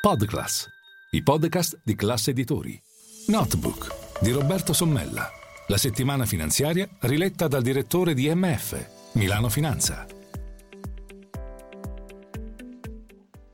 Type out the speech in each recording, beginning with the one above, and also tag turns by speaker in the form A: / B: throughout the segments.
A: Podclass, i podcast di classe editori. Notebook di Roberto Sommella. La settimana finanziaria riletta dal direttore di MF, Milano Finanza.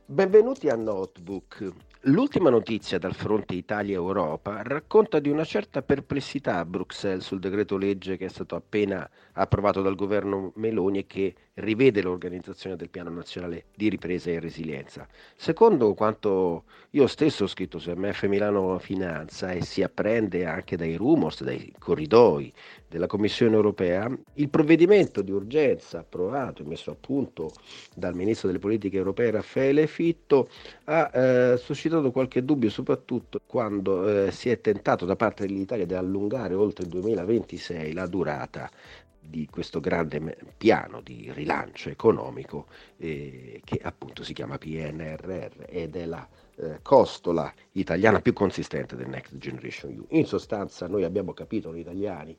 B: Benvenuti a Notebook. L'ultima notizia dal fronte Italia-Europa racconta di una certa perplessità a Bruxelles sul decreto legge che è stato appena approvato dal governo Meloni e che rivede l'organizzazione del piano nazionale di ripresa e resilienza. Secondo quanto io stesso ho scritto su MF Milano Finanza e si apprende anche dai rumors, dai corridoi della Commissione europea, il provvedimento di urgenza approvato e messo a punto dal ministro delle politiche europee Raffaele Fitto ha eh, suscitato qualche dubbio, soprattutto quando eh, si è tentato da parte dell'Italia di allungare oltre il 2026 la durata di questo grande piano di rilancio economico eh, che appunto si chiama PNRR ed è la eh, costola italiana più consistente del Next Generation EU. In sostanza noi abbiamo capito, noi italiani,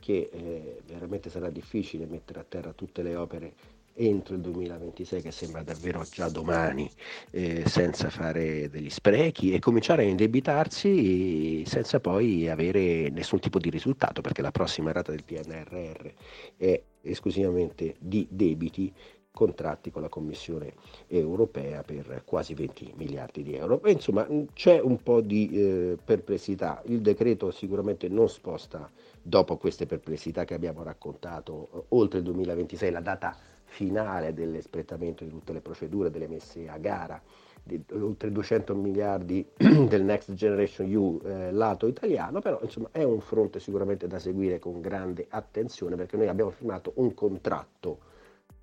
B: che eh, veramente sarà difficile mettere a terra tutte le opere entro il 2026 che sembra davvero già domani eh, senza fare degli sprechi e cominciare a indebitarsi senza poi avere nessun tipo di risultato perché la prossima rata del PNRR è esclusivamente di debiti contratti con la Commissione europea per quasi 20 miliardi di euro. Insomma, c'è un po' di eh, perplessità. Il decreto sicuramente non sposta, dopo queste perplessità che abbiamo raccontato, eh, oltre il 2026 la data finale dell'espletamento di tutte le procedure delle messe a gara di oltre 200 miliardi del Next Generation EU eh, lato italiano, però insomma è un fronte sicuramente da seguire con grande attenzione perché noi abbiamo firmato un contratto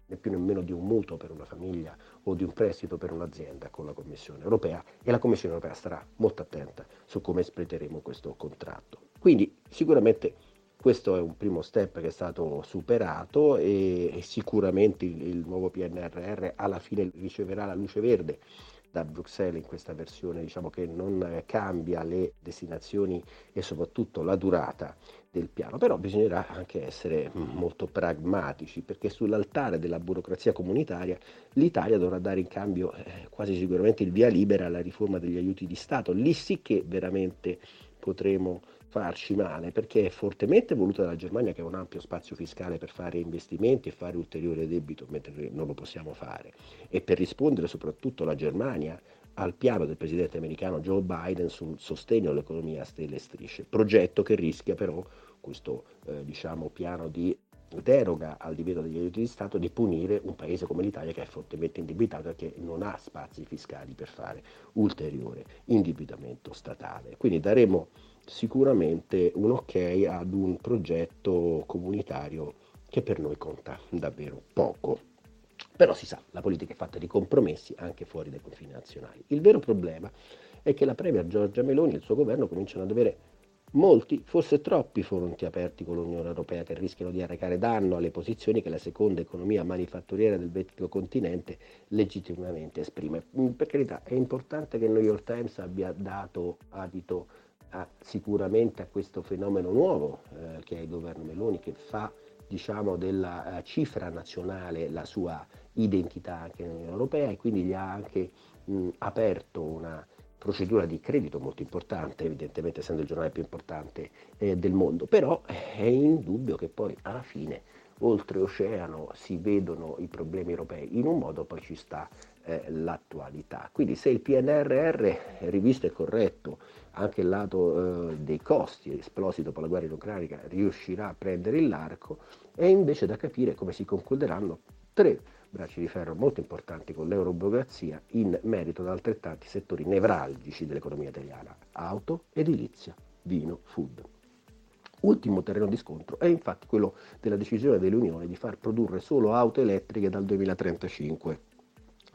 B: né più nemmeno di un mutuo per una famiglia o di un prestito per un'azienda con la Commissione europea e la Commissione europea starà molto attenta su come espleteremo questo contratto. Quindi sicuramente questo è un primo step che è stato superato e, sicuramente il, il nuovo PNRR alla fine riceverà la luce verde da Bruxelles in questa versione diciamo che non cambia le destinazioni e soprattutto la durata del piano, però bisognerà anche essere molto pragmatici perché sull'altare della burocrazia comunitaria l'Italia dovrà dare in cambio eh, quasi sicuramente il via libera alla riforma degli aiuti di Stato, lì sì che veramente potremo farci male perché è fortemente voluta dalla Germania che ha un ampio spazio fiscale per fare investimenti e fare ulteriore debito mentre noi non lo possiamo fare e per rispondere soprattutto la Germania al piano del presidente americano Joe Biden sul sostegno all'economia a stelle e strisce, progetto che rischia però questo eh, diciamo, piano di deroga al divieto degli aiuti di Stato di punire un paese come l'Italia che è fortemente indebitato e che non ha spazi fiscali per fare ulteriore indebitamento statale. Quindi daremo sicuramente un ok ad un progetto comunitario che per noi conta davvero poco. Però si sa, la politica è fatta di compromessi anche fuori dai confini nazionali. Il vero problema è che la Premier Giorgia Meloni e il suo governo cominciano ad avere molti, forse troppi fronti aperti con l'Unione Europea che rischiano di arrecare danno alle posizioni che la seconda economia manifatturiera del vecchio continente legittimamente esprime. Per carità, è importante che il New York Times abbia dato adito a, sicuramente a questo fenomeno nuovo eh, che è il governo Meloni che fa diciamo, della uh, cifra nazionale la sua identità anche nell'Unione Europea e quindi gli ha anche mh, aperto una procedura di credito molto importante, evidentemente essendo il giornale più importante eh, del mondo, però è indubbio che poi alla fine oltreoceano si vedono i problemi europei. In un modo, poi ci sta eh, l'attualità. Quindi se il PNRR rivisto e corretto anche il lato eh, dei costi esplosi dopo la guerra in Ucraina riuscirà a prendere il largo, è invece da capire come si concluderanno tre bracci di ferro molto importanti con l'euroburocrazia in merito ad altrettanti settori nevralgici dell'economia italiana, auto, edilizia, vino, food. Ultimo terreno di scontro è infatti quello della decisione dell'Unione di far produrre solo auto elettriche dal 2035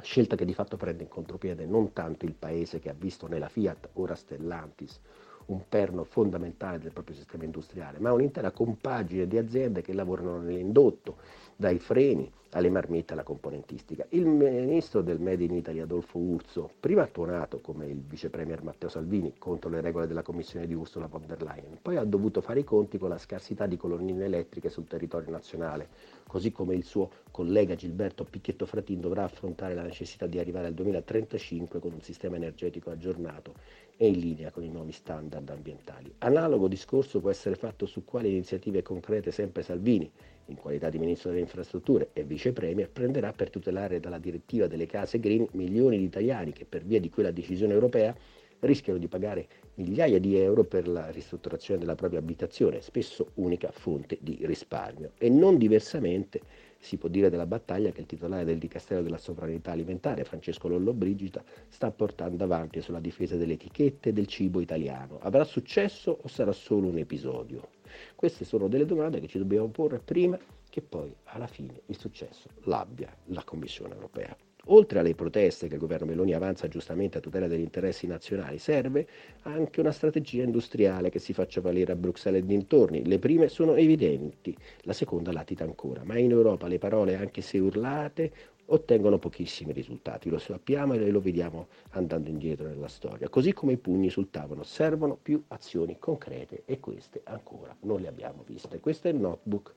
B: scelta che di fatto prende in contropiede non tanto il paese che ha visto nella Fiat, ora Stellantis, un perno fondamentale del proprio sistema industriale, ma un'intera compagine di aziende che lavorano nell'indotto, dai freni alle marmitte alla componentistica. Il ministro del Made in Italy Adolfo Urso, prima ha tuonato come il vice premier Matteo Salvini contro le regole della commissione di Ursula von der Leyen, poi ha dovuto fare i conti con la scarsità di colonnine elettriche sul territorio nazionale, così come il suo collega Gilberto Picchetto Fratin dovrà affrontare la necessità di arrivare al 2035 con un sistema energetico aggiornato e in linea con i nuovi standard ambientali. Analogo discorso può essere fatto su quali iniziative concrete sempre Salvini, in qualità di Ministro delle Infrastrutture e Vice Premier, prenderà per tutelare dalla direttiva delle case green milioni di italiani che per via di quella decisione europea rischiano di pagare migliaia di euro per la ristrutturazione della propria abitazione, spesso unica fonte di risparmio. E non diversamente si può dire della battaglia che il titolare del Dicastero della Sovranità Alimentare, Francesco Lollobrigida, sta portando avanti sulla difesa delle etichette del cibo italiano. Avrà successo o sarà solo un episodio? Queste sono delle domande che ci dobbiamo porre prima che poi alla fine il successo l'abbia la Commissione europea. Oltre alle proteste che il governo Meloni avanza giustamente a tutela degli interessi nazionali, serve anche una strategia industriale che si faccia valere a Bruxelles e dintorni. Le prime sono evidenti, la seconda latita ancora, ma in Europa le parole, anche se urlate, ottengono pochissimi risultati, lo sappiamo e lo vediamo andando indietro nella storia. Così come i pugni sul tavolo, servono più azioni concrete e queste ancora non le abbiamo viste. Questo è il notebook.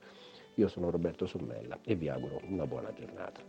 B: Io sono Roberto Sommella e vi auguro una buona giornata.